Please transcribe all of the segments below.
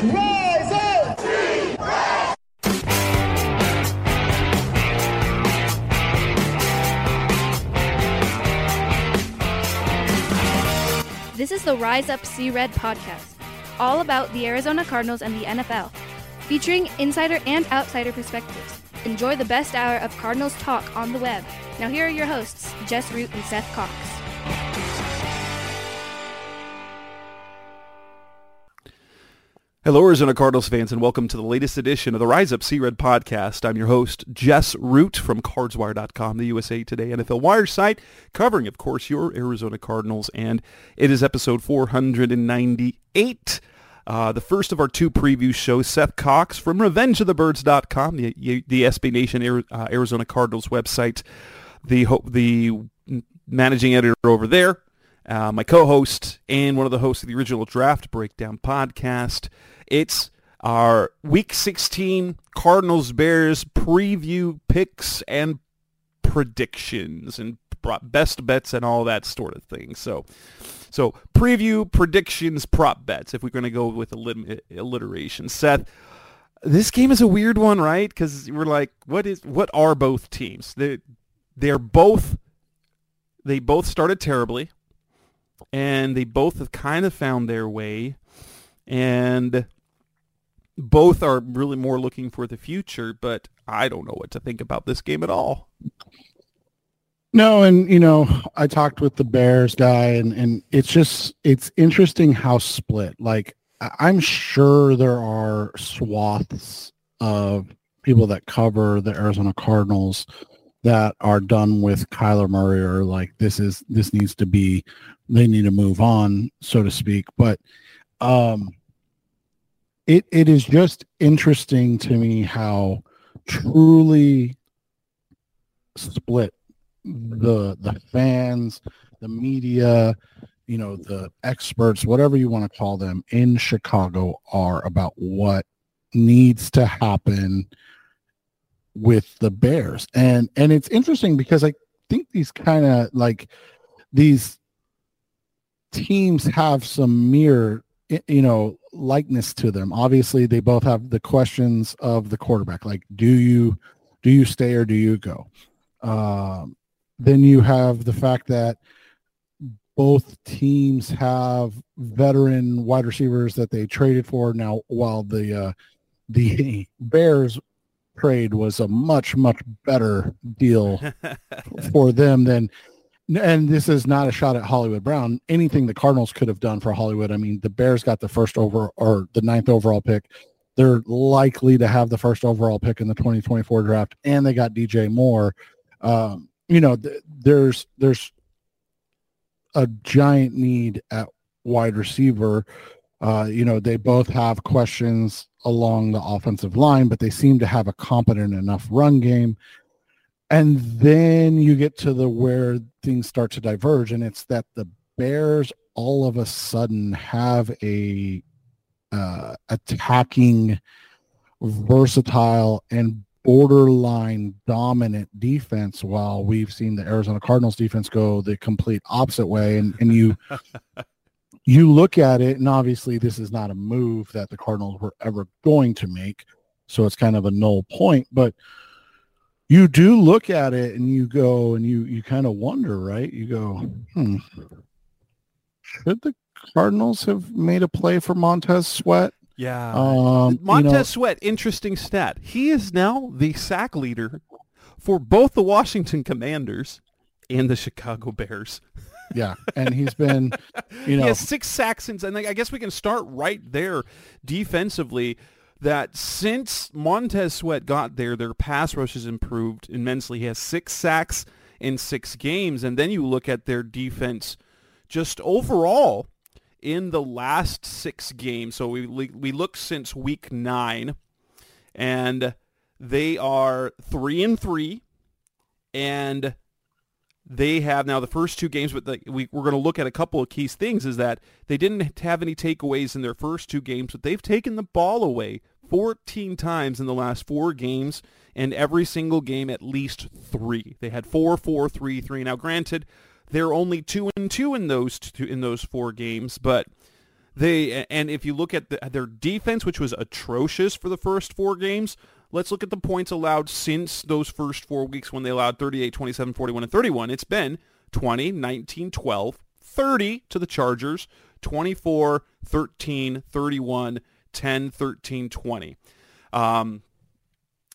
Rise up! This is the Rise Up Sea Red podcast, all about the Arizona Cardinals and the NFL, featuring insider and outsider perspectives. Enjoy the best hour of Cardinals talk on the web. Now, here are your hosts, Jess Root and Seth Cox. Hello, Arizona Cardinals fans, and welcome to the latest edition of the Rise Up Sea Red podcast. I'm your host, Jess Root from CardsWire.com, the USA Today NFL Wire site, covering, of course, your Arizona Cardinals, and it is episode 498. Uh, the first of our two preview shows, Seth Cox from RevengeOfTheBirds.com, the, the SB Nation uh, Arizona Cardinals website, the the managing editor over there, uh, my co-host and one of the hosts of the original Draft Breakdown podcast. It's our Week 16 Cardinals Bears preview picks and predictions and best bets and all that sort of thing. So, so preview predictions, prop bets. If we're going to go with alliteration, Seth. This game is a weird one, right? Because we're like, what is what are both teams? They they're both they both started terribly and they both have kind of found their way and both are really more looking for the future but i don't know what to think about this game at all no and you know i talked with the bears guy and and it's just it's interesting how split like i'm sure there are swaths of people that cover the arizona cardinals that are done with Kyler Murray or like this is this needs to be they need to move on, so to speak. But um it it is just interesting to me how truly split the the fans, the media, you know, the experts, whatever you want to call them in Chicago are about what needs to happen with the Bears. And and it's interesting because I think these kind of like these teams have some mirror you know likeness to them. Obviously they both have the questions of the quarterback like do you do you stay or do you go? Um, then you have the fact that both teams have veteran wide receivers that they traded for. Now while the uh, the bears trade was a much much better deal for them than and this is not a shot at Hollywood Brown. Anything the Cardinals could have done for Hollywood. I mean, the Bears got the first over or the ninth overall pick. They're likely to have the first overall pick in the 2024 draft, and they got DJ Moore. Um, you know, th- there's there's a giant need at wide receiver. Uh, you know, they both have questions along the offensive line, but they seem to have a competent enough run game. And then you get to the where things start to diverge, and it's that the Bears all of a sudden have a uh, attacking, versatile, and borderline dominant defense while we've seen the Arizona Cardinals defense go the complete opposite way and and you you look at it, and obviously this is not a move that the Cardinals were ever going to make, so it's kind of a null point. But you do look at it and you go and you you kind of wonder, right? You go, hmm, should the Cardinals have made a play for Montez Sweat? Yeah. Um, Montez you know, Sweat, interesting stat. He is now the sack leader for both the Washington Commanders and the Chicago Bears. Yeah, and he's been, you know, he has six sacks, and I guess we can start right there defensively. That since Montez Sweat got there, their pass rush has improved immensely. He has six sacks in six games, and then you look at their defense just overall. in the last six games. So we we look since week nine, and they are three and three, and they have now the first two games, but the, we, we're going to look at a couple of key things is that they didn't have any takeaways in their first two games, but they've taken the ball away 14 times in the last four games, and every single game at least three. They had four, four, three, three. Now, granted, they're only two and two in those two, in those four games, but they and if you look at the, their defense, which was atrocious for the first four games, let's look at the points allowed since those first four weeks when they allowed 38, 27, 41, and 31. It's been 20, 19, 12, 30 to the Chargers, 24, 13, 31, 10, 13, 20. Um,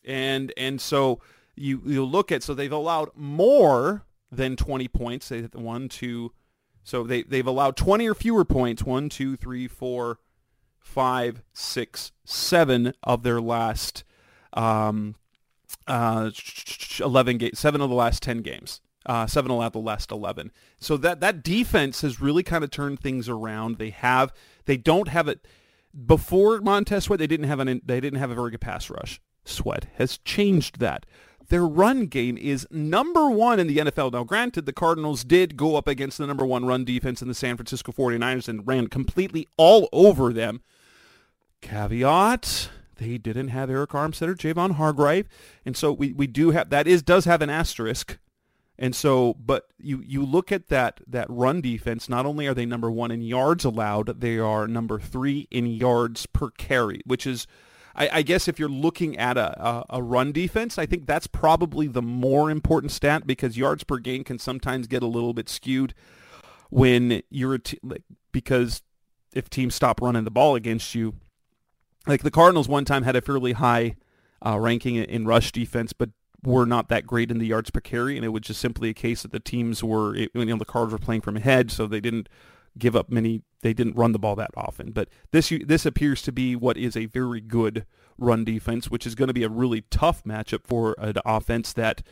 and and so you you look at so they've allowed more than 20 points. They one, two, so they they've allowed 20 or fewer points. One, two, three, four, five, six, seven of their last um, uh, 11 games, seven of the last 10 games. Uh, seven of the last 11. So that, that defense has really kind of turned things around. They have, they don't have it before Montez Sweat. They didn't have an, they didn't have a very good pass rush. Sweat has changed that. Their run game is number one in the NFL. Now, granted, the Cardinals did go up against the number one run defense in the San Francisco 49ers and ran completely all over them. Caveat, they didn't have Arik Armstead, Javon Hargrave, and so we, we do have that is does have an asterisk. And so, but you, you look at that that run defense. Not only are they number one in yards allowed, they are number three in yards per carry, which is, I, I guess, if you're looking at a, a, a run defense, I think that's probably the more important stat because yards per game can sometimes get a little bit skewed when you're a t- like, because if teams stop running the ball against you, like the Cardinals one time had a fairly high uh, ranking in rush defense, but were not that great in the yards per carry, and it was just simply a case that the teams were, you know, the Cards were playing from ahead, so they didn't give up many, they didn't run the ball that often. But this this appears to be what is a very good run defense, which is going to be a really tough matchup for an offense that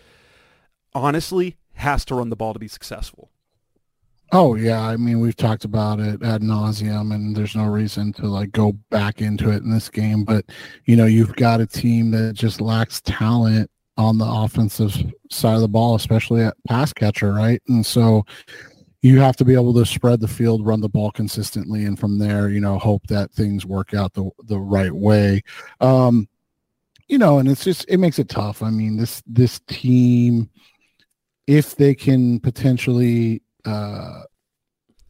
honestly has to run the ball to be successful. Oh yeah, I mean we've talked about it ad nauseum, and there's no reason to like go back into it in this game. But you know you've got a team that just lacks talent on the offensive side of the ball, especially at pass catcher, right? And so you have to be able to spread the field, run the ball consistently, and from there, you know, hope that things work out the the right way. Um, you know, and it's just it makes it tough. I mean, this this team, if they can potentially uh,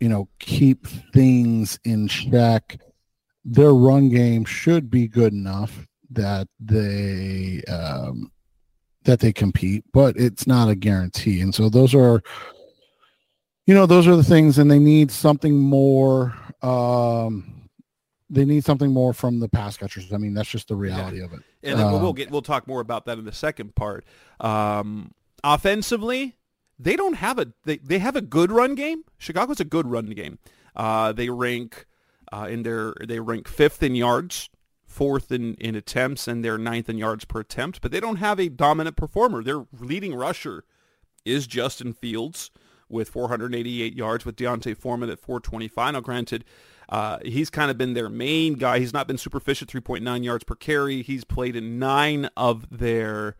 you know, keep things in check. Their run game should be good enough that they um, that they compete, but it's not a guarantee. And so those are, you know, those are the things, and they need something more. Um, they need something more from the pass catchers. I mean, that's just the reality yeah. of it. And then we'll get we'll talk more about that in the second part. Um, offensively, they don't have a they, they have a good run game. Chicago's a good run game. Uh, they rank uh, in their they rank fifth in yards, fourth in, in attempts, and they're ninth in yards per attempt. But they don't have a dominant performer. Their leading rusher is Justin Fields with 488 yards, with D'Onta Foreman at 425. Now, granted, uh, he's kind of been their main guy. He's not been super efficient, 3.9 yards per carry. He's played in nine of their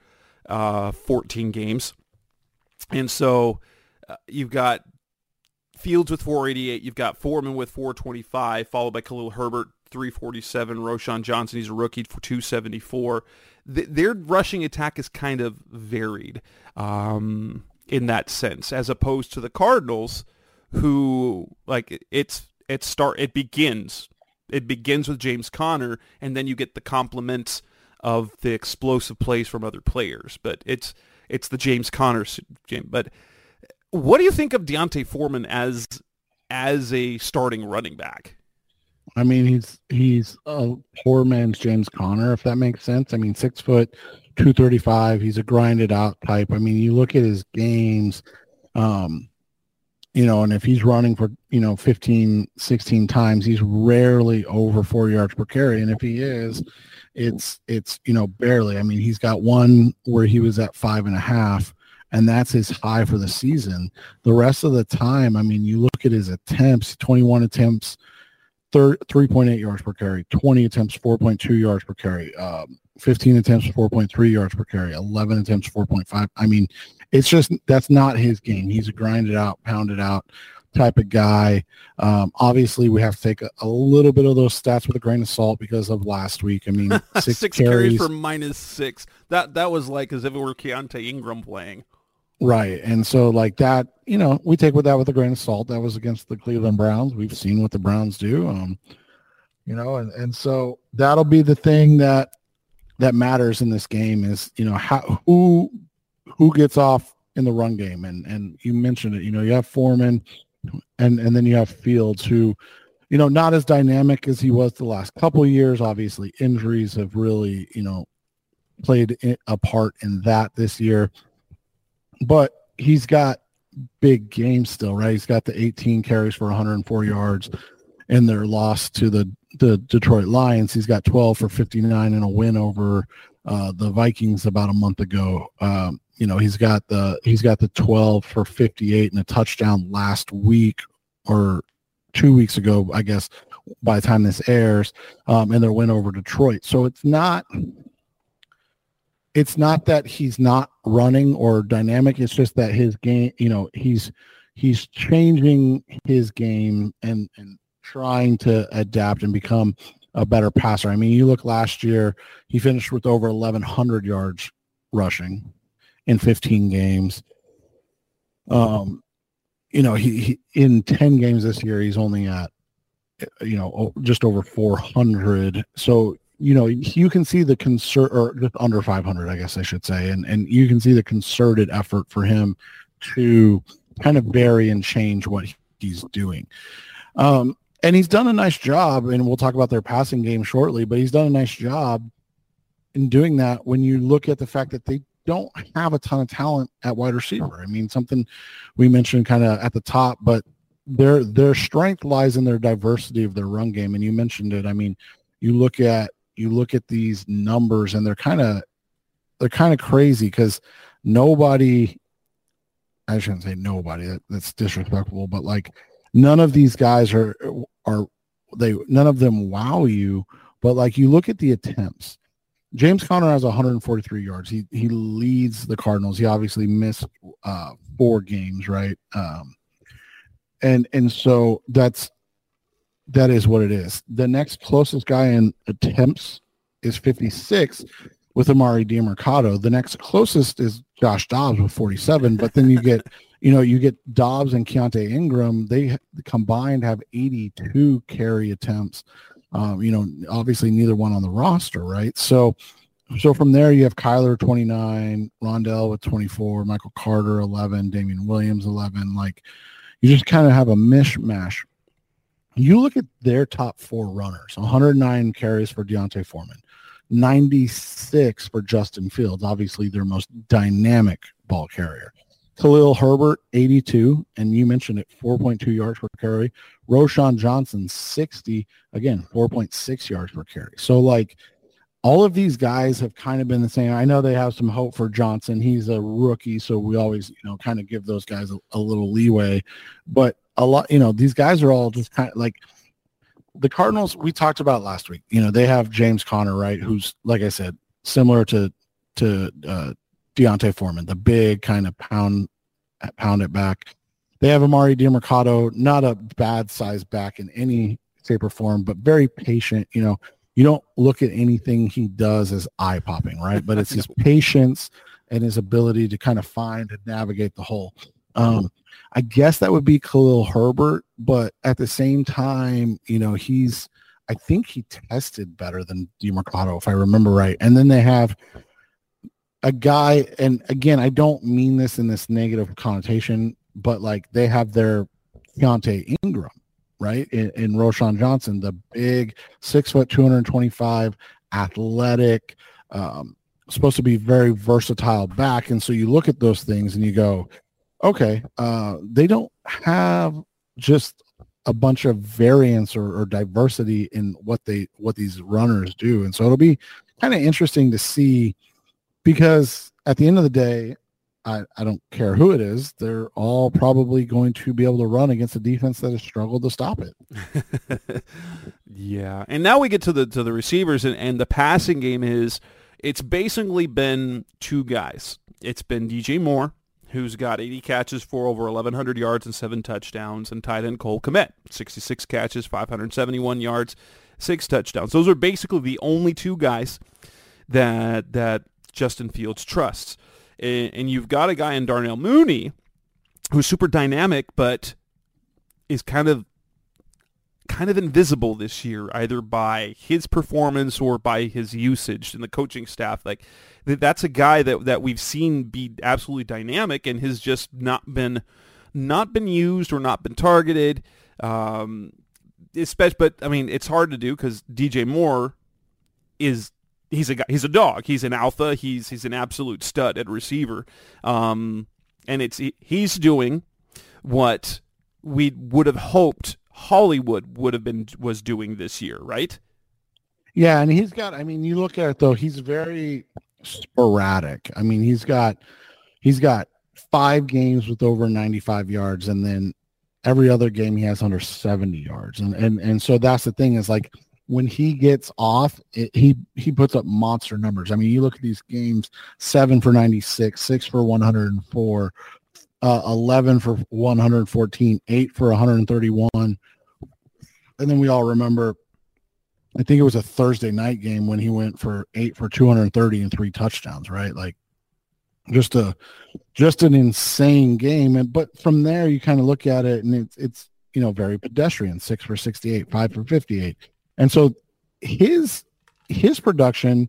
uh, 14 games. And so uh, you've got Fields with 488. You've got Foreman with 425, followed by Khalil Herbert, 347. Roschon Johnson, he's a rookie for 274. Th- their rushing attack is kind of varied um, in that sense, as opposed to the Cardinals, who like it's it start it begins it begins with James Conner, and then you get the complements of the explosive plays from other players. But it's it's the James Conner game. But what do you think of D'Onta Foreman as as a starting running back? I mean, he's he's a poor man's James Conner, if that makes sense. I mean, six foot, two thirty five. He's a grinded out type. I mean, you look at his games, um, you know, and if he's running for you know 15, 16 times, he's rarely over four yards per carry. And if he is, it's it's you know barely. I mean, he's got one where he was at five and a half, and that's his high for the season. The rest of the time, I mean, you look at his attempts, 21 attempts, 3.8 yards per carry, 20 attempts, 4.2 yards per carry, um, 15 attempts, 4.3 yards per carry, 11 attempts, 4.5. I mean, it's just that's not his game. He's a grinded out, pounded out type of guy. Um, obviously, we have to take a, a, little bit of those stats with a grain of salt because of last week. I mean, six, six carries, carries for minus six. That that was like as if it were Keaontay Ingram playing. Right. And so like that, you know, we take with that with a grain of salt. That was against the Cleveland Browns. We've seen what the Browns do. Um, you know, and, and so that'll be the thing that that matters in this game is, you know, how who who gets off in the run game. And and you mentioned it, you know, you have Foreman and and then you have Fields who, you know, not as dynamic as he was the last couple years. Obviously, injuries have really, you know, played a part in that this year but he's got big games still, right? He's got the 18 carries for 104 yards in their loss to the the Detroit Lions. He's got 12 for 59 in a win over uh, the Vikings about a month ago. Um, you know, he's got the he's got the 12 for 58 and a touchdown last week or two weeks ago, I guess, by the time this airs, um, in their win over Detroit. So it's not it's not that he's not running or dynamic. It's just that his game, you know, he's he's changing his game and and trying to adapt and become a better passer. I mean, you look last year, he finished with over 1100 yards rushing in 15 games. Um, you know, he, he in 10 games this year, he's only at you know just over 400. So you know, you can see the concert or just under 500, I guess I should say, and and you can see the concerted effort for him to kind of vary and change what he's doing. Um, and he's done a nice job, and we'll talk about their passing game shortly. But he's done a nice job in doing that. When you look at the fact that they don't have a ton of talent at wide receiver, I mean, something we mentioned kind of at the top, but their their strength lies in their diversity of their run game. And you mentioned it. I mean, you look at you look at these numbers and they're kind of they're kind of crazy because nobody I shouldn't say nobody that, that's disrespectful, but like none of these guys are are they none of them wow you, but like you look at the attempts. James Conner has 143 yards. He he leads the Cardinals. He obviously missed uh, four games, right? Um, and and so that's that is what it is. The next closest guy in attempts is 56 with Emari Demercado. The next closest is Josh Dobbs with 47, but then you get, you know, you get Dobbs and Keaontay Ingram. They combined have 82 carry attempts. Um, you know, obviously neither one on the roster, right? So, so from there you have Kyler 29, Rondale with 24, Michael Carter 11, Damien Williams 11. Like, you just kind of have a mishmash you look at their top four runners 109 carries for D'Onta Foreman, 96 for Justin Fields, obviously their most dynamic ball carrier. Khalil Herbert, 82, and you mentioned it, 4.2 yards per carry. Roschon Johnson, 60, again, 4.6 yards per carry. So, like, all of these guys have kind of been the same. I know they have some hope for Johnson. He's a rookie, so we always, you know, kind of give those guys a, a little leeway. But a lot, you know, these guys are all just kind of like the Cardinals we talked about last week. You know, they have James Conner, right? Who's like I said, similar to to uh, D'Onta Foreman, the big kind of pound pound it back. They have Emari Demercado, not a bad size back in any shape or form, but very patient. You know, you don't look at anything he does as eye popping, right? But it's his patience and his ability to kind of find and navigate the hole. Um, I guess that would be Khalil Herbert, but at the same time, you know, he's I think he tested better than Demercado, if I remember right. And then they have a guy, and again, I don't mean this in this negative connotation, but like they have their Keaontay Ingram, right? In, in Roschon Johnson, the big six foot, 225, athletic, um, supposed to be very versatile back. And so you look at those things and you go, okay, uh, they don't have just a bunch of variance or, or, diversity in what they what these runners do, and so it'll be kind of interesting to see because at the end of the day, I, I don't care who it is, they're all probably going to be able to run against a defense that has struggled to stop it. yeah. And now we get to the to the receivers and, and the passing game is it's basically been two guys. It's been DJ Moore, who's got 80 catches for over 1,100 yards and seven touchdowns, and tight end Cole Kmet, 66 catches, 571 yards, six touchdowns. Those are basically the only two guys that that Justin Fields trusts and, and you've got a guy in Darnell Mooney who's super dynamic, but is kind of kind of invisible this year, either by his performance or by his usage and the coaching staff. Like that's a guy that that we've seen be absolutely dynamic and has just not been not been used or not been targeted. Um, especially, but I mean, it's hard to do because DJ Moore is he's a guy, he's a dog. He's an alpha. He's he's an absolute stud at receiver. Um, and it's he, he's doing what we would have hoped Hollywood would have been was doing this year, right? Yeah, and he's got. I mean, you look at it though. He's very sporadic. I mean, he's got he's got five games with over 95 yards, and then every other game he has under 70 yards, and and and so that's the thing is like when he gets off, it, he he puts up monster numbers. I mean, you look at these games: seven for ninety six, six for one hundred and four, uh, eleven for one hundred fourteen, eight for one hundred thirty one, and then we all remember. I think it was a Thursday night game when he went for eight for two hundred thirty and three touchdowns. Right, like just a just an insane game. And but from there, you kind of look at it, and it's it's you know very pedestrian: six for sixty eight, five for fifty eight and so his his production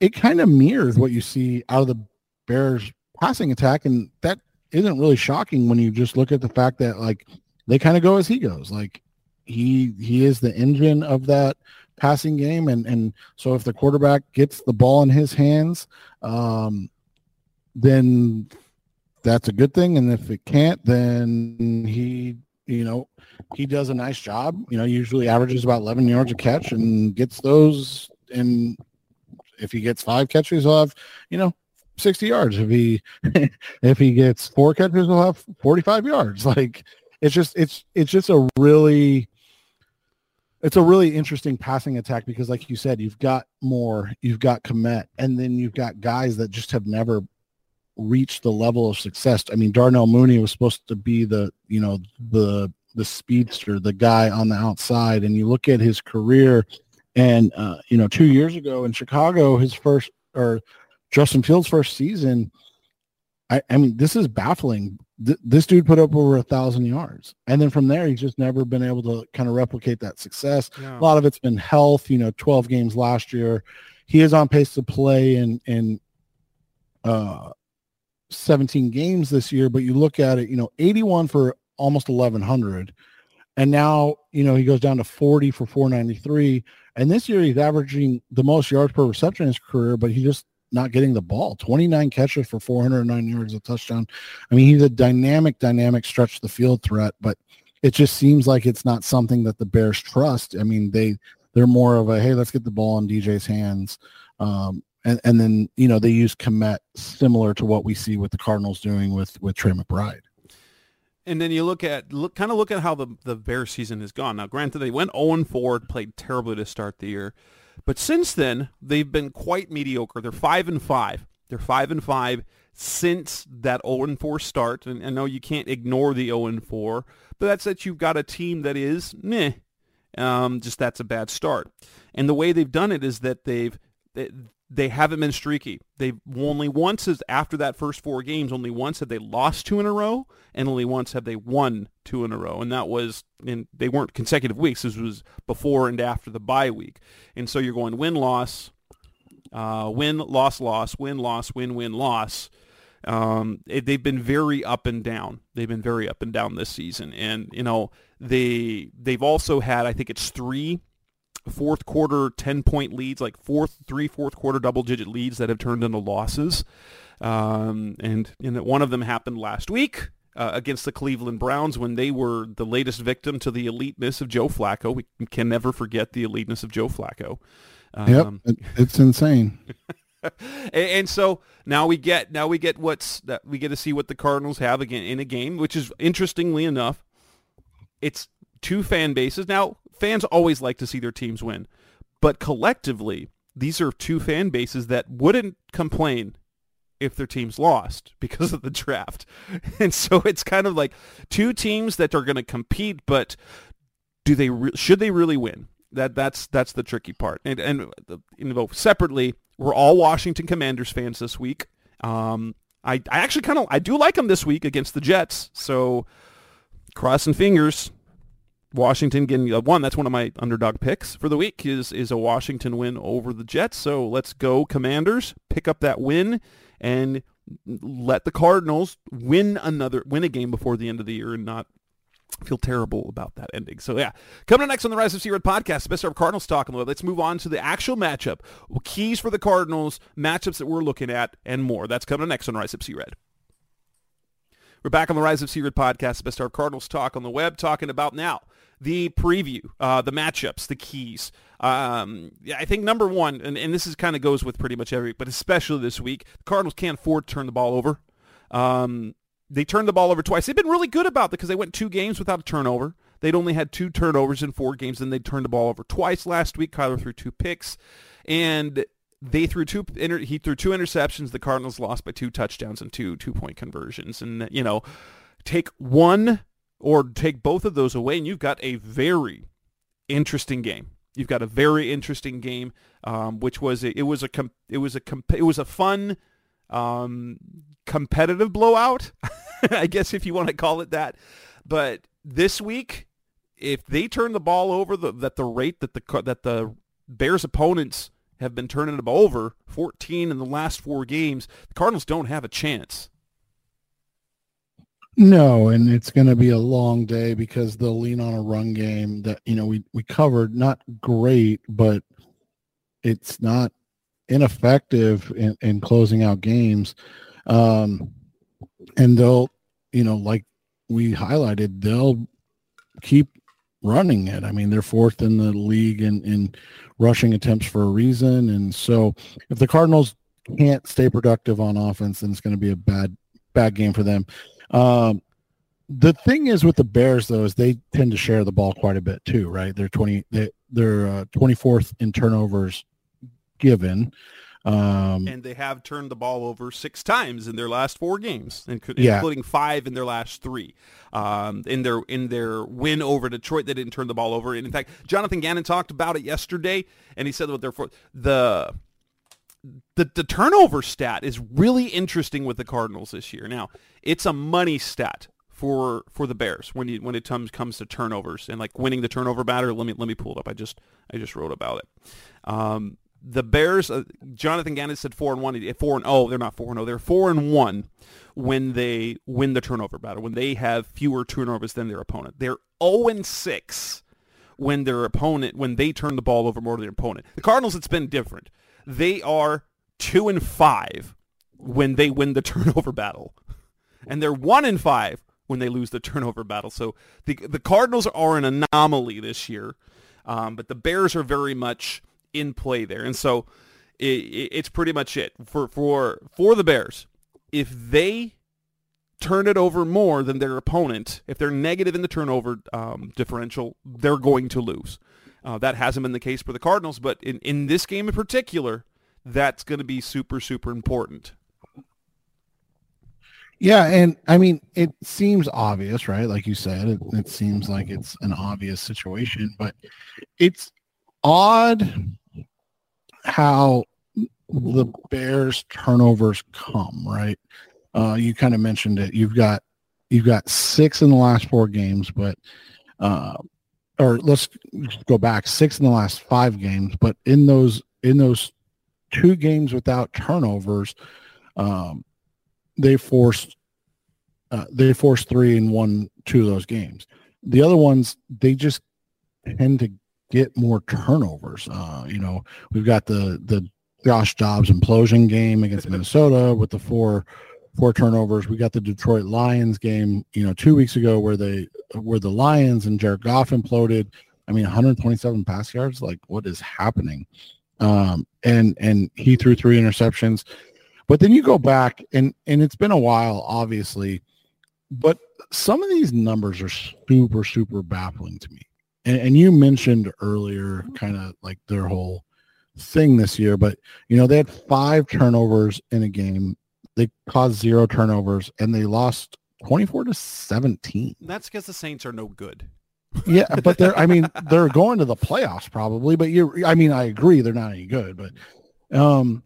it kind of mirrors what you see out of the Bears passing attack. And that isn't really shocking when you just look at the fact that like they kind of go as he goes. Like he he is the engine of that passing game. And and so if the quarterback gets the ball in his hands um then that's a good thing. And if it can't then he you know he does a nice job. You know, usually averages about 11 yards a catch and gets those. And if he gets five catches, he'll have, you know, 60 yards. If he if he gets four catches, he'll have 45 yards. Like it's just it's it's just a really it's a really interesting passing attack because like you said, you've got Moore, you've got Kmet, and then you've got guys that just have never reached the level of success. I mean, Darnell Mooney was supposed to be the, you know, the the speedster, the guy on the outside, and you look at his career, and uh, you know, two years ago in Chicago, his first or Justin Fields' first season, I, I mean, this is baffling. Th- this dude put up over a thousand yards, and then from there, he's just never been able to kind of replicate that success. Yeah. A lot of it's been health. You know, twelve games last year. He is on pace to play in in uh 17 games this year, but you look at it, you know, 81 for almost 1100 and now you know he goes down to 40 for 493 and this year he's averaging the most yards per reception in his career but he's just not getting the ball. 29 catches for 409 yards a touchdown. I mean he's a dynamic dynamic stretch the field threat but it just seems like it's not something that the bears trust. I mean they they're more of a hey let's get the ball in dj's hands. Um, and, and then you know they use Kmet similar to what we see with the Cardinals doing with with Trey McBride. And then you look at look kind of look at how the the Bears season has gone. Now, granted, they went 0 4, played terribly to start the year, but since then they've been quite mediocre. They're five and five. They're five and five since that 0 4 start. And I know you can't ignore the 0 4, but that's that you've got a team that is meh. Um, just that's a bad start. And the way they've done it is that they've they, haven't been streaky. They've only once is after that first four games, only once have they lost two in a row, and only once have they won two in a row, and that was in they weren't consecutive weeks. This was before and after the bye week, and so you're going win loss, uh, win loss loss win loss win win loss. Um, it, they've been very up and down. They've been very up and down this season, and you know they they've also had I think it's three fourth quarter 10 point leads, like fourth, three fourth quarter double digit leads that have turned into losses. Um, and, and one of them happened last week uh, against the Cleveland Browns when they were the latest victim to the eliteness of Joe Flacco. We can never forget the eliteness of Joe Flacco. Um, yep, it's insane. and, and so now we get now we get what's that we get to see what the Cardinals have again in a game, which is interestingly enough, it's two fan bases. Now fans always like to see their teams win, but collectively these are two fan bases that wouldn't complain if their teams lost because of the draft. And so it's kind of like two teams that are going to compete, but do they re- should they really win? That that's that's the tricky part. And and you know separately, we're all Washington Commanders fans this week. Um, I I actually kind of I do like them this week against the Jets. So crossing fingers. Washington getting uh, one. That's one of my underdog picks for the week. Is is a Washington win over the Jets. So let's go Commanders. Pick up that win and let the Cardinals win another win a game before the end of the year and not feel terrible about that ending. So yeah, coming up next on the Rise Up Sea Red podcast, the best of Cardinals talk. On the web. Let's move on to the actual matchup, keys for the Cardinals, matchups that we're looking at, and more. That's coming up next on Rise Up Sea Red. We're back on the Rise Up Sea Red podcast, the best of Cardinals talk on the web, talking about now the preview, uh, the matchups, the keys. Um, I think number one, and, and this is kind of goes with pretty much every, but especially this week, the Cardinals can't afford to turn the ball over. Um, they turned the ball over twice. They've been really good about it because they went two games without a turnover. They'd only had two turnovers in four games, and they turned the ball over twice last week. Kyler threw two picks, and they threw two. He threw two interceptions. The Cardinals lost by two touchdowns and two two point conversions. And you know, take one or take both of those away, and you've got a very interesting game. You've got a very interesting game, um, which was a, it was a it was a comp- it was a fun um, competitive blowout, I guess if you want to call it that. But this week, if they turn the ball over the, at the rate that the that the Bears opponents have been turning them over, 14 in the last four games, the Cardinals don't have a chance. No, and it's going to be a long day because they'll lean on a run game that you know we we covered not great, but it's not ineffective in, in closing out games. Um, and they'll, you know, like we highlighted, they'll keep running it. I mean, they're fourth in the league in, in rushing attempts for a reason. And so if the Cardinals can't stay productive on offense, then it's going to be a bad, bad game for them. Um, the thing is with the Bears though is they tend to share the ball quite a bit too, right? They're 20 they, they're uh, 24th in turnovers given. Um, and they have turned the ball over six times in their last four games, including yeah. five in their last three. Um, in their in their win over Detroit, they didn't turn the ball over. And in fact, Jonathan Gannon talked about it yesterday, and he said that therefore the the the turnover stat is really interesting with the Cardinals this year. Now, it's a money stat for for the Bears when you when it comes comes to turnovers and like winning the turnover battle. Let me let me pull it up. I just I just wrote about it. Um, the Bears, uh, Jonathan Gannon said four and one, four and oh, they're not four and oh, they're four and one when they win the turnover battle, when they have fewer turnovers than their opponent. They're zero and six when their opponent, when they turn the ball over more to their opponent. The Cardinals, it's been different. They are two and five when they win the turnover battle, and they're one and five when they lose the turnover battle. So the the Cardinals are an anomaly this year, um, but the Bears are very much in play there. And so it, it's pretty much it for for for the Bears. If they turn it over more than their opponent, if they're negative in the turnover um, differential, they're going to lose. Uh, that hasn't been the case for the Cardinals, but in, in this game in particular, that's going to be super, super important. Yeah, and I mean, it seems obvious, right? Like you said, it, it seems like it's an obvious situation, but it's odd how the Bears turnovers come, right? Uh, you kind of mentioned it. You've got you've got six in the last four games, but uh, or let's go back six in the last five games. But in those in those two games without turnovers, um, they forced uh, they forced three and won two of those games. The other ones they just tend to get more turnovers. Uh, you know, we've got the the Josh Dobbs implosion game against Minnesota with the four four turnovers. We got the Detroit Lions game, you know, two weeks ago where they where the Lions and Jared Goff imploded. I mean, 127 pass yards. Like, what is happening? Um, and and he threw three interceptions. But then you go back and and it's been a while, obviously, but some of these numbers are super super baffling to me. And, and you mentioned earlier, kind of like their whole thing this year, but you know they had five turnovers in a game. They caused zero turnovers, and they lost twenty four to seventeen. That's because the Saints are no good. Yeah, but they're I mean they're going to the playoffs probably, but you I mean I agree they're not any good, but um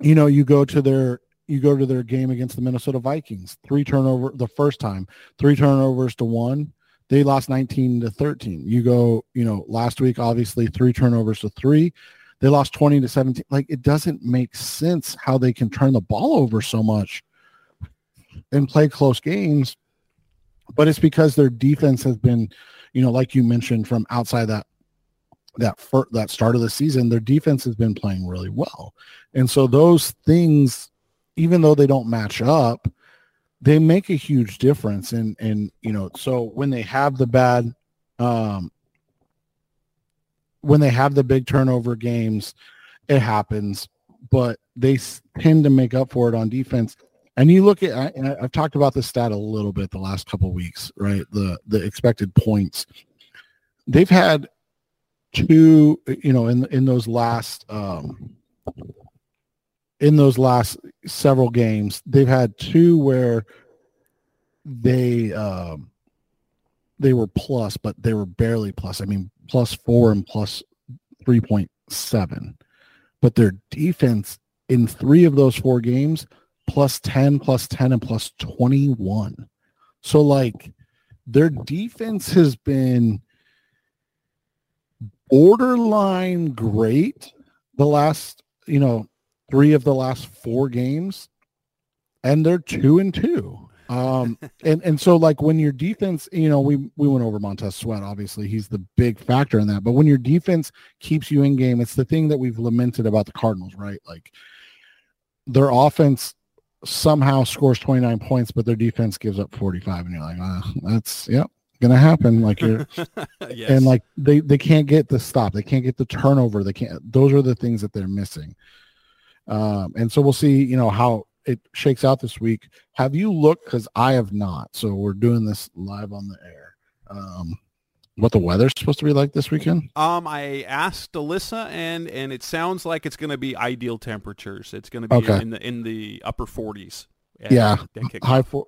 you know you go to their you go to their game against the Minnesota Vikings, three turnover the first time, three turnovers to one. They lost 19 to 13. You go, you know, last week obviously three turnovers to 3. They lost 20 to 17. Like it doesn't make sense how they can turn the ball over so much and play close games. But it's because their defense has been you know, like you mentioned from outside that that fir- that start of the season, their defense has been playing really well, and so those things, even though they don't match up, they make a huge difference. And and you know, so when they have the bad, um, when they have the big turnover games, it happens, but they tend to make up for it on defense. And you look at, I, I've talked about this stat a little bit the last couple weeks, right? The the expected points. They've had two, you know, in in those last um, in those last several games, they've had two where they um, they were plus, but they were barely plus. I mean, plus four and plus three point seven, but their defense in three of those four games plus 10, plus 10, and plus 21. So, like, their defense has been borderline great the last, you know, three of the last four games, and they're two and two. Um, and and so like when your defense, you know, we we went over Montez Sweat. Obviously, he's the big factor in that. But when your defense keeps you in game, it's the thing that we've lamented about the Cardinals, right? Like their offense somehow scores 29 points, but their defense gives up 45. And you're like, oh, that's, yep, going to happen. Like you're, yes. and like they, they can't get the stop. They can't get the turnover. They can't, those are the things that they're missing. Um, and so we'll see, you know, how it shakes out this week. Have you looked? Cause I have not. So we're doing this live on the air. Um, what the weather's supposed to be like this weekend? Um, I asked Alyssa, and and it sounds like it's going to be ideal temperatures. It's going to be okay. in the in the upper 40s. Yeah, high four,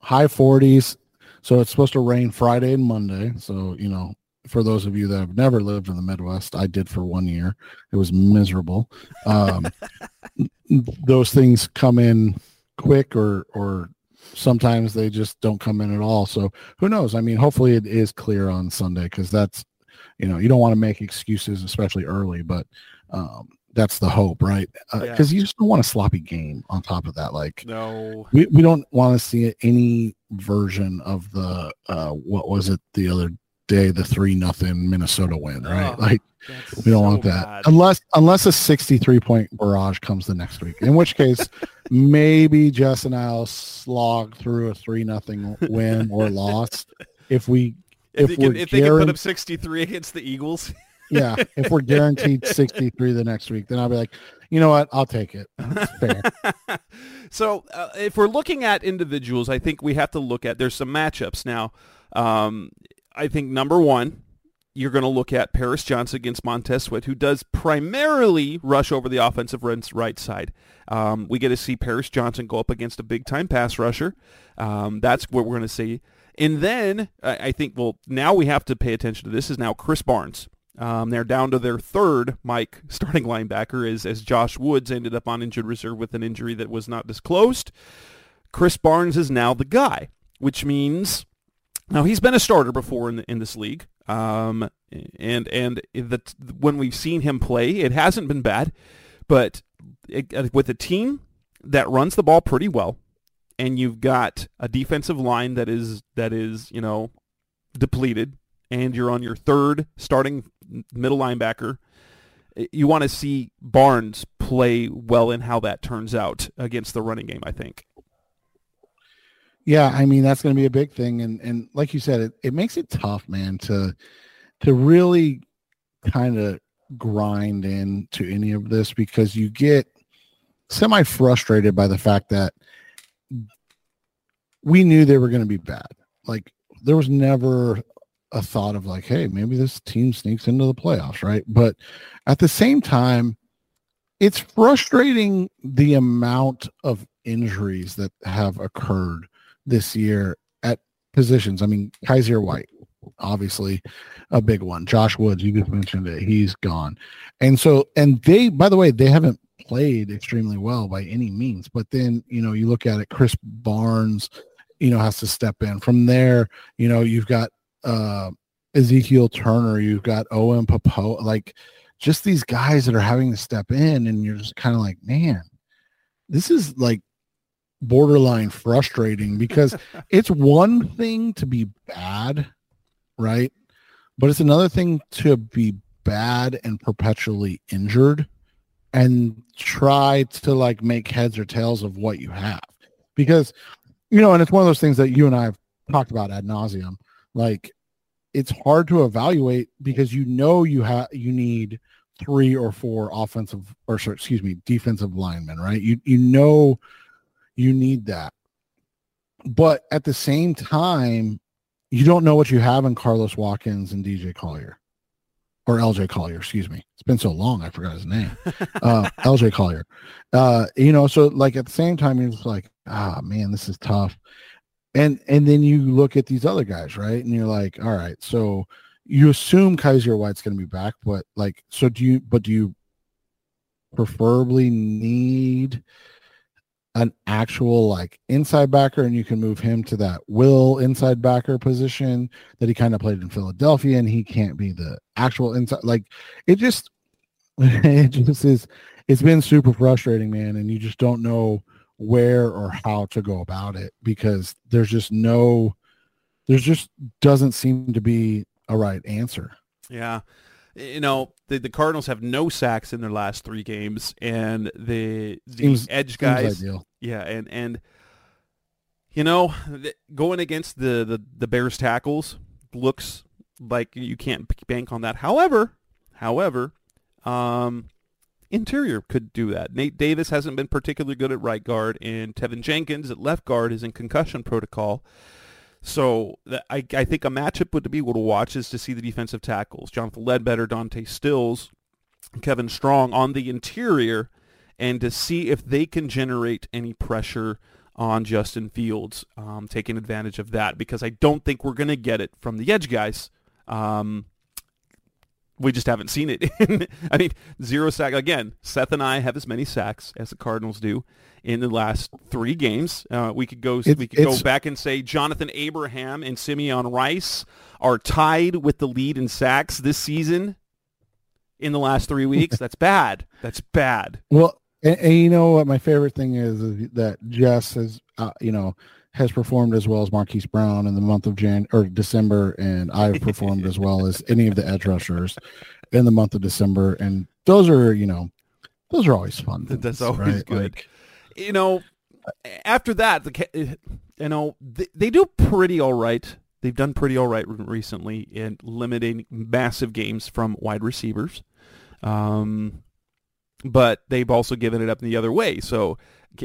high 40s. So it's supposed to rain Friday and Monday. So you know, for those of you that have never lived in the Midwest, I did for one year. It was miserable. Um, those things come in quick or or sometimes they just don't come in at all. So who knows? I mean, hopefully it is clear on Sunday because that's, you know, you don't want to make excuses, especially early, but um, that's the hope, right? Because uh, yeah. you just don't want a sloppy game on top of that. Like, no, we, we don't want to see any version of the, uh, what was it the other day, the three nothing Minnesota win, right? Oh, like, we don't so want that bad. unless unless a 63 point barrage comes the next week. In which case, maybe Jess and I'll slog through a three nothing win or loss if we if, if, they, can, if they can put up 63 against the Eagles. yeah, if we're guaranteed 63 the next week, then I'll be like, you know what, I'll take it. fair. so uh, if we're looking at individuals, I think we have to look at there's some matchups now. Um, I think number one, you're going to look at Paris Johnson against Montez Sweat, who does primarily rush over the offensive right side. Um, we get to see Paris Johnson go up against a big-time pass rusher. Um, that's what we're going to see. And then I think, well, now we have to pay attention to this is now Krys Barnes. Um, they're down to their third Mike starting linebacker as, as Josh Woods ended up on injured reserve with an injury that was not disclosed. Krys Barnes is now the guy, which means now he's been a starter before in the, in this league, um, and and the, when we've seen him play, it hasn't been bad. But it, uh, with a team that runs the ball pretty well, and you've got a defensive line that is that is you know depleted, and you're on your third starting middle linebacker, you want to see Barnes play well in how that turns out against the running game. I think. Yeah, I mean that's going to be a big thing, and and like you said, it, it makes it tough, man, to to really kind of grind into any of this because you get semi frustrated by the fact that we knew they were going to be bad. Like there was never a thought of like, hey, maybe this team sneaks into the playoffs, right? But at the same time, it's frustrating the amount of injuries that have occurred this year at positions. I mean, Kyzir White, obviously a big one. Josh Woods, you just mentioned it, he's gone. And so, and they, by the way, they haven't played extremely well by any means. But then, you know, you look at it, Krys Barnes, you know, has to step in. From there, you know, you've got uh Ezekiel Turner, you've got Owen Pappoe, like just these guys that are having to step in, and you're just kind of like, man, this is like borderline frustrating because it's one thing to be bad, right? But it's another thing to be bad and perpetually injured and try to like make heads or tails of what you have. Because, you know, and it's one of those things that you and I have talked about ad nauseum. Like it's hard to evaluate because you know you have you need three or four offensive or sorry, excuse me, defensive linemen, right? You you know you need that. But at the same time, you don't know what you have in Carlos Watkins and DJ Collier or LJ Collier, excuse me. It's been so long, I forgot his name. Uh, LJ Collier. Uh, you know, so like at the same time, you're just like, ah, man, this is tough. And and then you look at these other guys, right? And you're like, all right, so you assume Kyzir White's going to be back, but like, so do you? But do you preferably need an actual like inside backer and you can move him to that will inside backer position that he kind of played in Philadelphia and he can't be the actual inside like it just it just is it's been super frustrating man and you just don't know where or how to go about it because there's just no there's just doesn't seem to be a right answer Yeah. You know, the, the Cardinals have no sacks in their last three games, and the the Seems- edge guys, yeah, and and you know, going against the, the the Bears tackles looks like you can't bank on that. However, however, um, interior could do that. Nate Davis hasn't been particularly good at right guard, and Teven Jenkins at left guard is in concussion protocol. So I, I think a matchup would be able to watch is to see the defensive tackles, Jonathan Ledbetter, Dante Stills, Kevin Strong on the interior, and to see if they can generate any pressure on Justin Fields, um, taking advantage of that because I don't think we're going to get it from the edge guys. Um, we just haven't seen it. I mean, zero sack again. Seth and I have as many sacks as the Cardinals do in the last three games. Uh, we could go. It's- we could go back and say Jonathan Abraham and Simeon Rice are tied with the lead in sacks this season. In the last three weeks, that's bad. That's bad. Well, and, and you know what my favorite thing is, is that Jess has, uh, you know, has performed as well as Marquise Brown in the month of Jan or December, and I've performed as well as any of the edge rushers in the month of December, and those are, you know, those are always fun. That's things, always right? good. Like, you know, after that, the you know they, they do pretty all right. They've done pretty all right recently in limiting massive games from wide receivers, um, but they've also given it up in the other way. So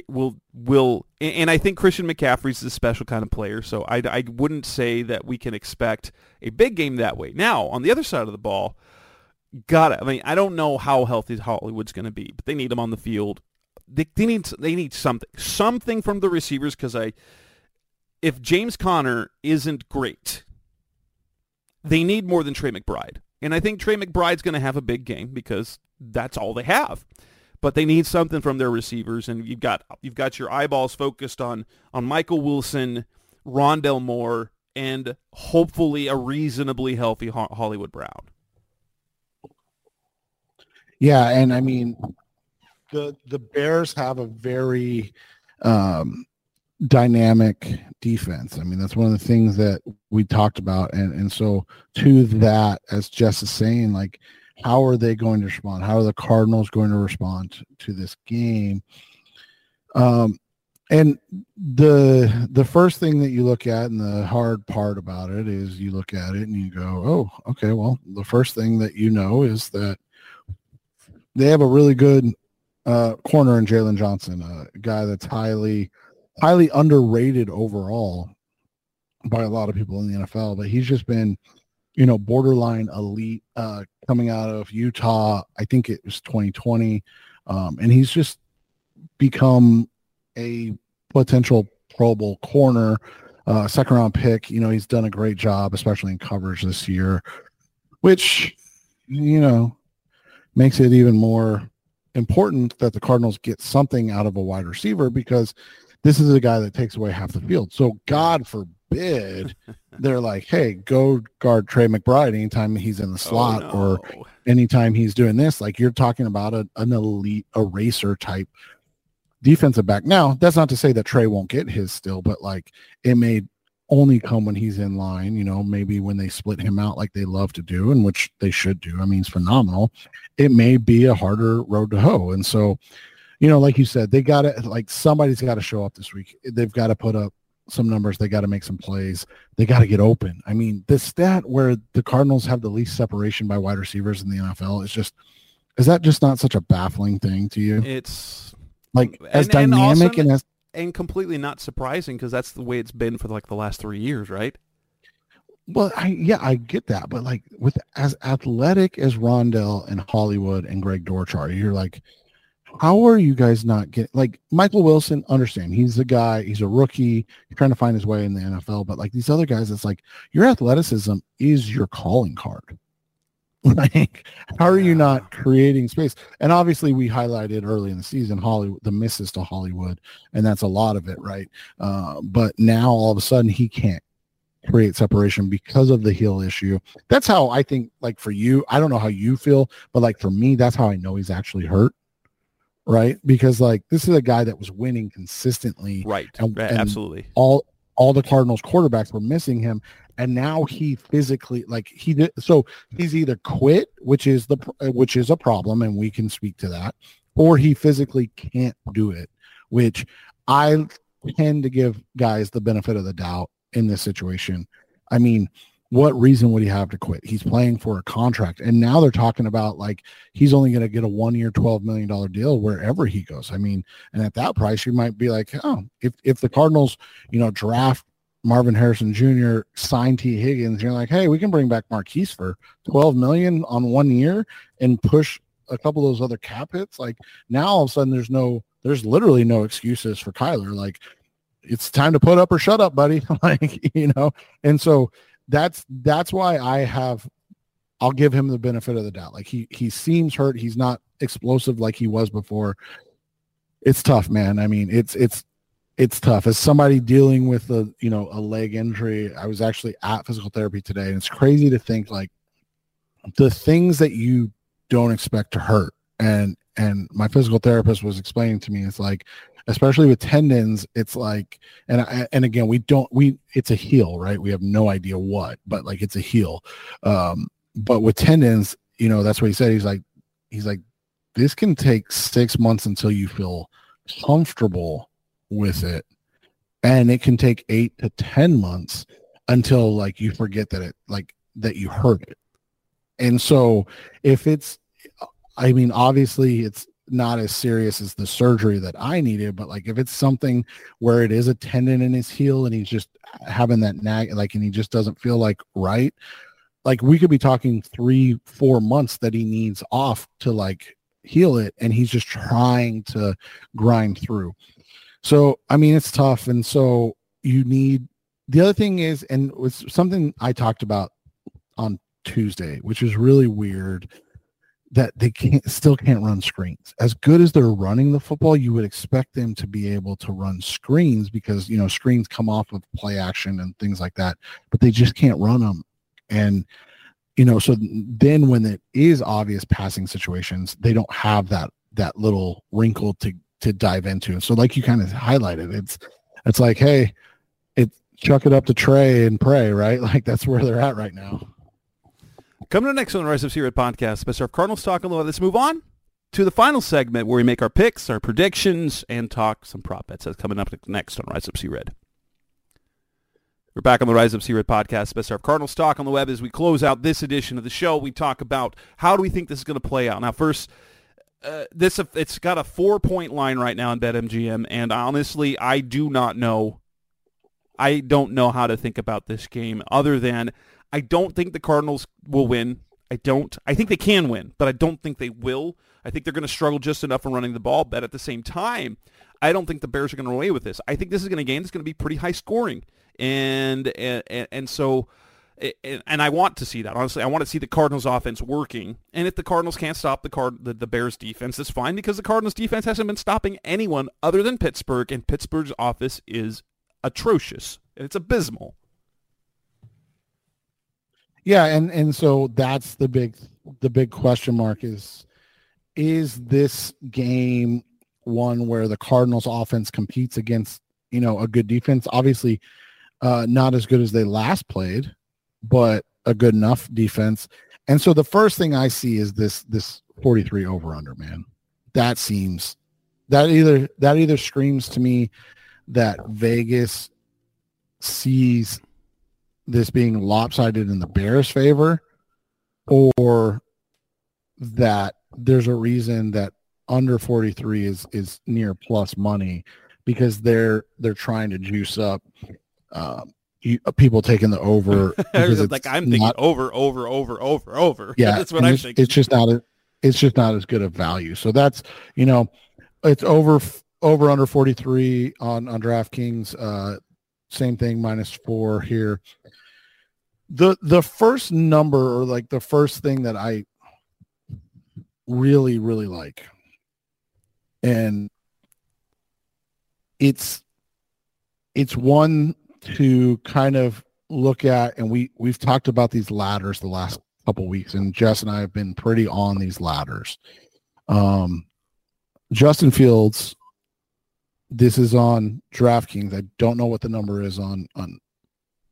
will will and and I think Christian McCaffrey's a special kind of player. So I I wouldn't say that we can expect a big game that way. Now on the other side of the ball, got it. I mean, I don't know how healthy Hollywood's going to be, but they need him on the field. They, they need they need something something from the receivers because I if James Conner isn't great, they need more than Trey McBride, and I think Trey McBride's going to have a big game because that's all they have. But they need something from their receivers, and you've got you've got your eyeballs focused on on Michael Wilson, Rondale Moore, and hopefully a reasonably healthy Hollywood Brown. yeah, and I mean, the the Bears have a very um, dynamic defense. I mean, that's one of the things that we talked about, and and so to that, as Jess is saying, like, how are they going to respond? How are the Cardinals going to respond to this game? Um, and the the first thing that you look at, and the hard part about it is, you look at it and you go, oh, okay, well, the first thing that you know is that they have a really good uh, corner in Jaylon Johnson, a guy that's highly highly underrated overall by a lot of people in the NFL. But he's just been, you know, borderline elite uh, coming out of Utah. I think it was 2020, um, and he's just become a potential Pro Bowl corner, uh, second round pick. You know, he's done a great job, especially in coverage this year, which you know makes it even more important that the Cardinals get something out of a wide receiver because this is a guy that takes away half the field. So God forbid they're like, hey, go guard Trey McBride anytime he's in the oh, slot oh, or anytime he's doing this. Like you're talking about a, an elite eraser type defensive back. Now, that's not to say that Trey won't get his still, but like it may only come when he's in line, you know, maybe when they split him out like they love to do and which they should do. I mean, he's phenomenal. It may be a harder road to hoe. And so, you know, like you said, they got to like somebody's got to show up this week. They've got to put up some numbers. They got to make some plays. They got to get open. I mean, the stat where the Cardinals have the least separation by wide receivers in the NFL is just is that just not such a baffling thing to you? It's Like as and- and dynamic also- and as and completely not surprising because that's the way it's been for like the last three years, right? Well, I yeah, I get that, but like with as athletic as Rondale and Hollywood and Greg Dortch, you're like, how are you guys not getting like Michael Wilson? Understand he's a guy, he's a rookie, he's trying to find his way in the NFL, but like these other guys, it's like your athleticism is your calling card. Like, how are you not creating space? And obviously, we highlighted early in the season Hollywood, the misses to Hollywood, and that's a lot of it, right? Uh, but now all of a sudden, he can't create separation because of the heel issue. That's how I think, like for you, I don't know how you feel, but like for me, that's how I know he's actually hurt. Right. Because like this is a guy that was winning consistently. Right. And- and Absolutely. All all the Cardinals quarterbacks were missing him. And now he physically like he did so he's either quit, which is the which is a problem, and we can speak to that, or he physically can't do it, which I tend to give guys the benefit of the doubt in this situation. I mean, what reason would he have to quit? He's playing for a contract. And now they're talking about like he's only going to get a one year, $12 million deal wherever he goes. I mean, and at that price, you might be like, oh, if, if the Cardinals, you know, draft Marvin Harrison Jr., sign Tee Higgins, you're like, hey, we can bring back Marquise for 12 million on one year and push a couple of those other cap hits. Like now all of a sudden there's no, there's literally no excuses for Kyler. Like it's time to put up or shut up, buddy. like, you know, and so that's that's why I have I'll give him the benefit of the doubt. Like he he seems hurt. He's not explosive like he was before. It's tough, man. I mean, it's it's it's tough. As somebody dealing with a you know a leg injury, I was actually at physical therapy today, and it's crazy to think like the things that you don't expect to hurt. And and my physical therapist was explaining to me, it's like especially with tendons, it's like, and I, and again, we don't, we, it's a heel, right? We have no idea what, but like it's a heel. Um, but with tendons, you know, that's what he said. He's like, he's like, this can take six months until you feel comfortable with it. And it can take eight to 10 months until like you forget that it, like that you hurt it. And so if it's, I mean, obviously it's not as serious as the surgery that I needed, but like if it's something where it is a tendon in his heel and he's just having that nag, like, and he just doesn't feel like right, like we could be talking three, four months that he needs off to like heal it. And he's just trying to grind through. So, I mean, it's tough. And so you need, the other thing is, and was something I talked about on Tuesday, which is really weird that they can't still can't run screens. As good as they're running the football, you would expect them to be able to run screens because you know screens come off of play action and things like that, but they just can't run them. And you know, so then when it is obvious passing situations, they don't have that that little wrinkle to to dive into. And so like you kind of highlighted, it's it's like, hey, it chuck it up to Trey and pray, right? Like that's where they're at right now. Coming up next on the Rise Up Sea Red podcast, Mr. Cardinals talk a little. Let's move on to the final segment where we make our picks, our predictions, and talk some prop bets. That's coming up next on Rise Up Sea Red. We're back on the Rise Up Sea Red podcast, Best of Cardinals talk on the web. As we close out this edition of the show, we talk about how do we think this is going to play out. Now, first, uh, this it's got a four point line right now in BetMGM, and honestly, I do not know. I don't know how to think about this game other than I don't think the Cardinals will win. I don't. I think they can win, but I don't think they will. I think they're going to struggle just enough in running the ball. But at the same time, I don't think the Bears are going to run away with this. I think this is going to game that's going to be pretty high scoring, and and and so and I want to see that. Honestly, I want to see the Cardinals offense working. And if the Cardinals can't stop the card the, the Bears defense, that's fine because the Cardinals defense hasn't been stopping anyone other than Pittsburgh, and Pittsburgh's office is atrocious. It's abysmal. Yeah, and and so that's the big the big question mark is is this game one where the Cardinals offense competes against, you know, a good defense? Obviously, uh, not as good as they last played, but a good enough defense. And so the first thing I see is this this 43 over under, man. That seems that either that either screams to me that Vegas sees this being lopsided in the Bears' favor, or that there's a reason that under 43 is is near plus money because they're they're trying to juice up um, you, uh, people taking the over like I'm thinking not, over, over, over, over, over. Yeah, that's what I'm it's, thinking. It's just not a, it's just not as good a value. So that's you know, it's over over under 43 on on DraftKings. Uh, same thing minus four here. The the first number or like the first thing that I really really like, and it's it's one to kind of look at, and we we've talked about these ladders the last couple weeks, and Jess and I have been pretty on these ladders. Um, Justin Fields, this is on DraftKings. I don't know what the number is on on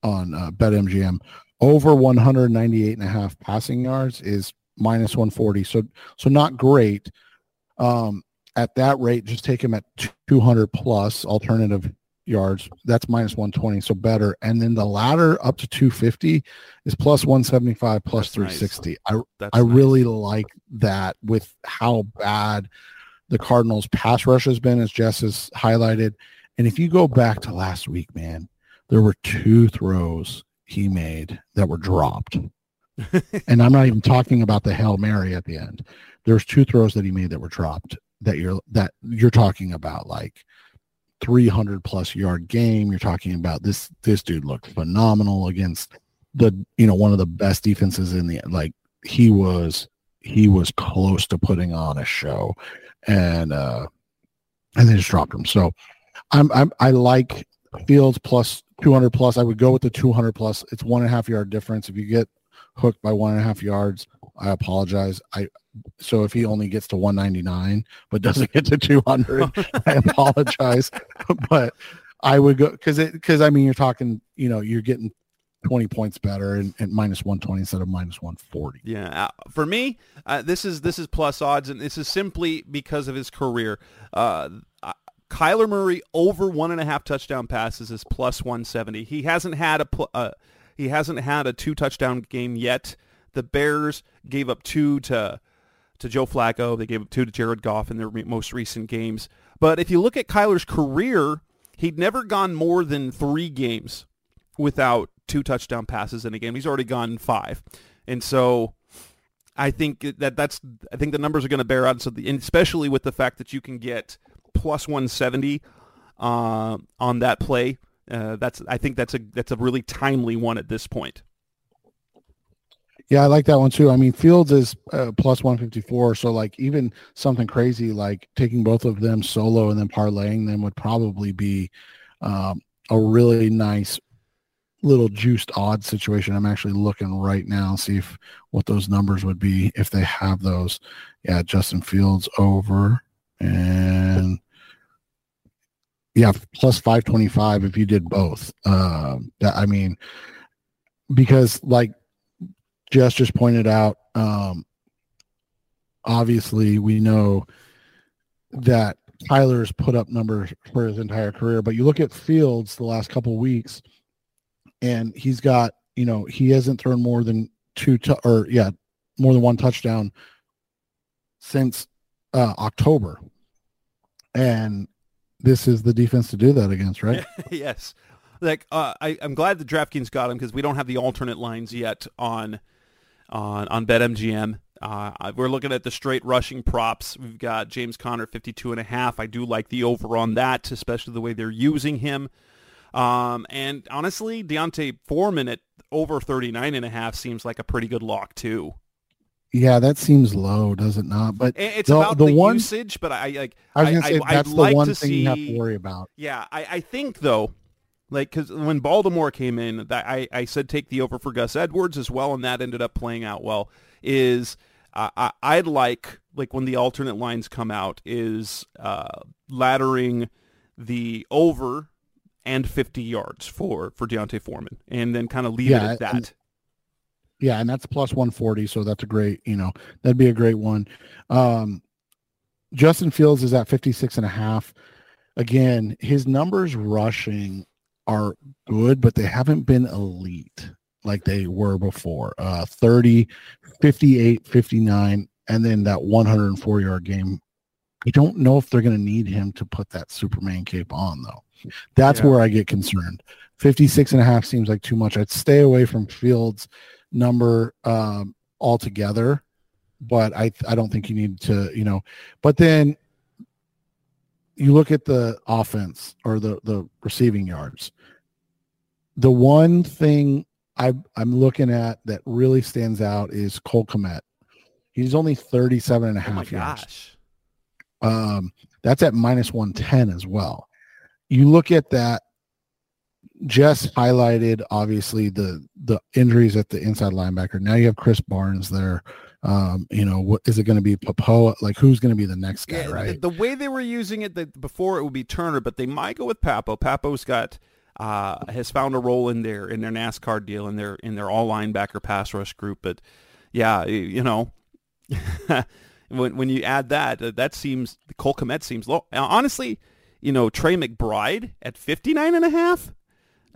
on uh, BetMGM. Over 198 and a half passing yards is minus 140. So so not great. Um, at that rate, just take him at 200 plus alternative yards. That's minus 120, so better. And then the ladder up to 250 is plus 175, plus That's 360. Nice. I That's I nice. really like that with how bad the Cardinals pass rush has been, as Jess has highlighted. And if you go back to last week, man, there were two throws he made that were dropped. and I'm not even talking about the Hail Mary at the end. There's two throws that he made that were dropped that you're that you're talking about like 300 plus yard game. You're talking about this this dude looked phenomenal against the you know one of the best defenses in the like he was he was close to putting on a show and uh and they just dropped him. So I'm I'm I like Fields plus 200 plus. I would go with the 200 plus. It's one and a half yard difference. If you get hooked by one and a half yards, I apologize. I so if he only gets to 199 but doesn't get to 200, I apologize. but I would go because it because I mean you're talking you know you're getting 20 points better and, and minus 120 instead of minus 140. Yeah, uh, for me, uh, this is this is plus odds, and this is simply because of his career. Uh, Kyler Murray over one and a half touchdown passes is plus 170. He hasn't had a pl- uh, he hasn't had a two touchdown game yet. The Bears gave up two to to Joe Flacco. They gave up two to Jared Goff in their most recent games. But if you look at Kyler's career, he'd never gone more than three games without two touchdown passes in a game. He's already gone five, and so I think that that's I think the numbers are going to bear out. So the, especially with the fact that you can get plus 170 uh, on that play, uh, that's I think that's a that's a really timely one at this point. Yeah, I like that one too. I mean, Fields is uh, plus 154. So, like, even something crazy like taking both of them solo and then parlaying them would probably be um, a really nice little juiced odd situation. I'm actually looking right now, see if what those numbers would be if they have those. Yeah, Justin Fields over and yeah, plus 525 if you did both. Um, that, I mean, because like Jess just pointed out, um, obviously we know that Kyler's put up numbers for his entire career, but you look at Fields the last couple weeks, and he's got you know he hasn't thrown more than two to, or yeah more than one touchdown since uh, October, and this is the defense to do that against, right? yes. Like uh, I, I'm glad the DraftKings got him because we don't have the alternate lines yet on on on BetMGM. Uh, we're looking at the straight rushing props. We've got James Conner 52 and a half. I do like the over on that, especially the way they're using him. Um, and honestly, D'Onta Foreman at over 39 and a half seems like a pretty good lock too. Yeah, that seems low, does it not? But it's the, about the, the one, usage. But I like. I was gonna say I, that's I'd the like one thing see, you have to worry about. Yeah, I, I think though, like because when Baltimore came in, that I, I said take the over for Gus Edwards as well, and that ended up playing out well. Is uh, I, I'd like like when the alternate lines come out is uh, laddering the over and 50 yards for for D'Onta Foreman, and then kind of leave Yeah, it at that. Yeah, and that's plus 140, so that's a great, you know, that'd be a great one. Um, Justin Fields is at 56 and a half. Again, his numbers rushing are good, but they haven't been elite like they were before. Uh, 30, 58, 59, and then that 104 yard game. I don't know if they're going to need him to put that Superman cape on, though. That's Yeah. where I get concerned. 56 and a half seems like too much. I'd stay away from Fields number um, altogether, but I I don't think you need to, you know. But then you look at the offense or the the receiving yards. The one thing I I'm looking at that really stands out is Cole Kmet. He's only 37 and a Oh my half yards. gosh! Um, that's at minus 110 as well. You look at that. Jess highlighted obviously the the injuries at the inside linebacker. Now you have Krys Barnes there. Um, you know, what is it going to be? Pappoe? Like who's going to be the next guy? Yeah, right? The, way they were using it the, before it would be Turner, but they might go with Pappoe. Pappoe's got uh, has found a role in their in their NASCAR deal in their in their all linebacker pass rush group. But yeah, you know, when when you add that, that seems Cole Kmet seems low. Now, honestly, you know, Trey McBride at 59 and a half.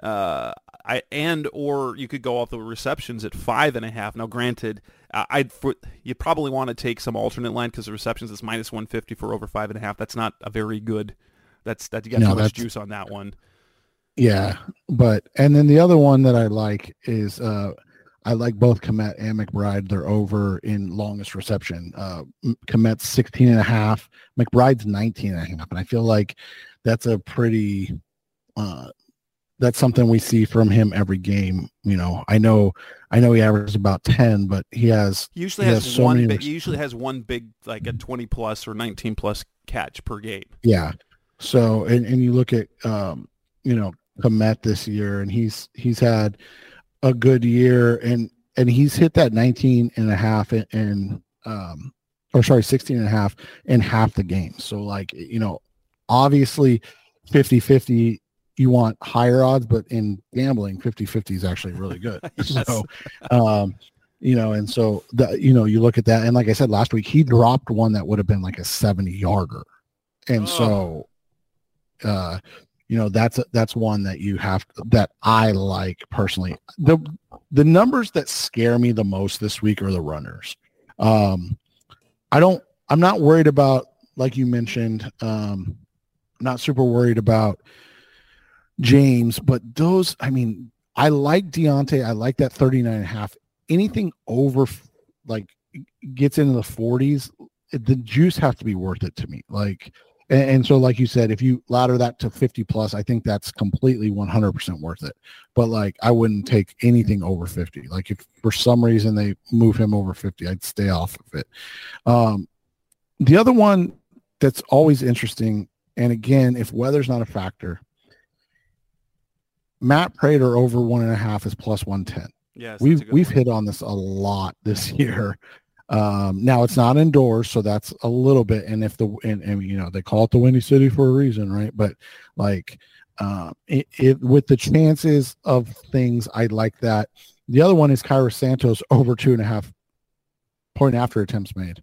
Uh, I and or you could go off the receptions at five and a half. Now, granted, I'd for, you probably want to take some alternate line because the receptions is minus one fifty for over five and a half. That's not a very good. That's that you got No, too much juice on that one. Yeah, but and then the other one that I like is uh I like both Kmet and McBride. They're over in longest reception. Uh Kmet's 16 and a half, McBride's 19 and a half. And I feel like that's a pretty uh that's something we see from him every game. You know, I know I know he averages about 10, but he has He usually He has, has so one. Big, he usually has one big like a twenty plus or nineteen plus catch per game. Yeah. So and, and you look at um, you know, Kmet this year and he's he's had a good year and and he's hit that 19 and a half in, in um or sorry 16 and a half in half the game. So like, you know, obviously 50-50 you want higher odds, but in gambling 50-50 is actually really good. Yes. So um you know, and so the you know, you look at that and like I said last week, he dropped one that would have been like a 70 yarder. And so uh you know that's that's one that you have that I like personally. The the numbers that scare me the most this week are the runners. Um I don't I'm not worried about like you mentioned um not super worried about James, but those I mean I like D'Onta. I like that 39 and a half. Anything over like gets into the 40s, the juice has to be worth it to me. Like and, and so, like you said, if you ladder that to 50 plus, I think that's completely 100% worth it. But like, I wouldn't take anything over 50. Like, if for some reason they move him over 50, I'd stay off of it. Um, the other one that's always interesting, and again, if weather's not a factor, Matt Prater over one and a half is plus 110 Yes, we've we've hit on this a lot this year. Um, now it's not indoors, so that's a little bit. And if the and, and you know they call it the Windy City for a reason, right? But like uh, it, it with the chances of things, I like that. The other one is Cairo Santos over two and a half point after attempts made.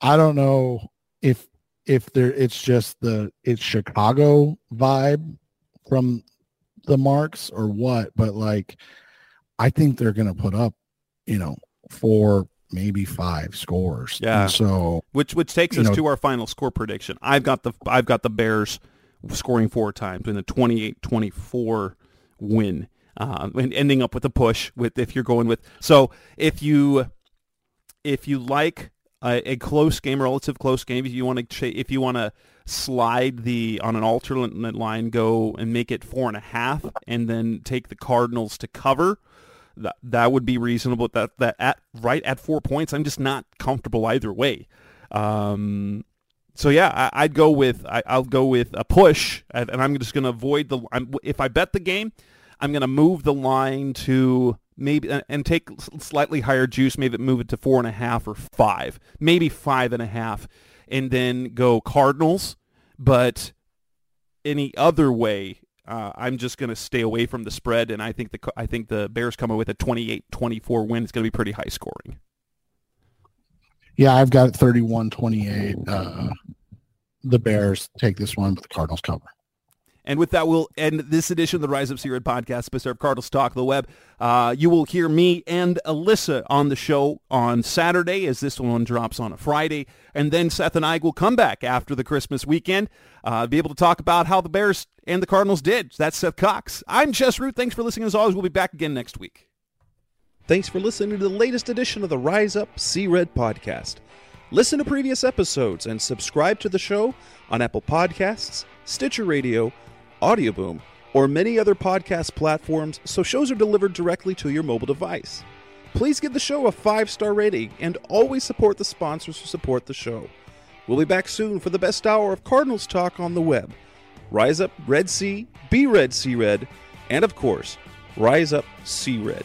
I don't know if if there it's just the it's Chicago vibe from the marks or what, but like I think they're going to put up, you know, four, maybe five scores. Yeah. And so which which takes us know- to our final score prediction. I've got the I've got the Bears scoring four times in a 28-24 win, uh, and ending up with a push. With if you're going with so if you if you like a, a close game, relative close game, if you want to if you want to slide the on an alternate line, go and make it four and a half, and then take the Cardinals to cover. That that would be reasonable. That that at right at four points, I'm just not comfortable either way. Um, so yeah, I, I'd go with I, I'll go with a push, and, and I'm just going to avoid the. I'm, if I bet the game, I'm going to move the line to maybe and- and take slightly higher juice. Maybe move it to four and a half or five, maybe five and a half, and then go Cardinals. But any other way, uh, I'm just going to stay away from the spread, and I think the I think the Bears away with a 28-24 win. It's going to be pretty high scoring. yeah, I've got 31-28. Uh, the Bears take this one, but the Cardinals cover. And with that, we'll end this edition of the Rise Up Sea Red podcast, of Cardinals Talk the Web. Uh, you will hear me and Alyssa on the show on Saturday as this one drops on a Friday. And then Seth and I will come back after the Christmas weekend, uh, be able to talk about how the Bears and the Cardinals did. That's Seth Cox. I'm Jess Root. Thanks for listening. As always, we'll be back again next week. Thanks for listening to the latest edition of the Rise Up Sea Red podcast. Listen to previous episodes and subscribe to the show on Apple Podcasts, Stitcher Radio, Audioboom, or many other podcast platforms so shows are delivered directly to your mobile device. Please give the show a five star rating and always support the sponsors who support the show. We'll be back soon for the best hour of Cardinals talk on the web. Rise up, Red Sea, be Red Sea Red, and of course, Rise up, Sea Red.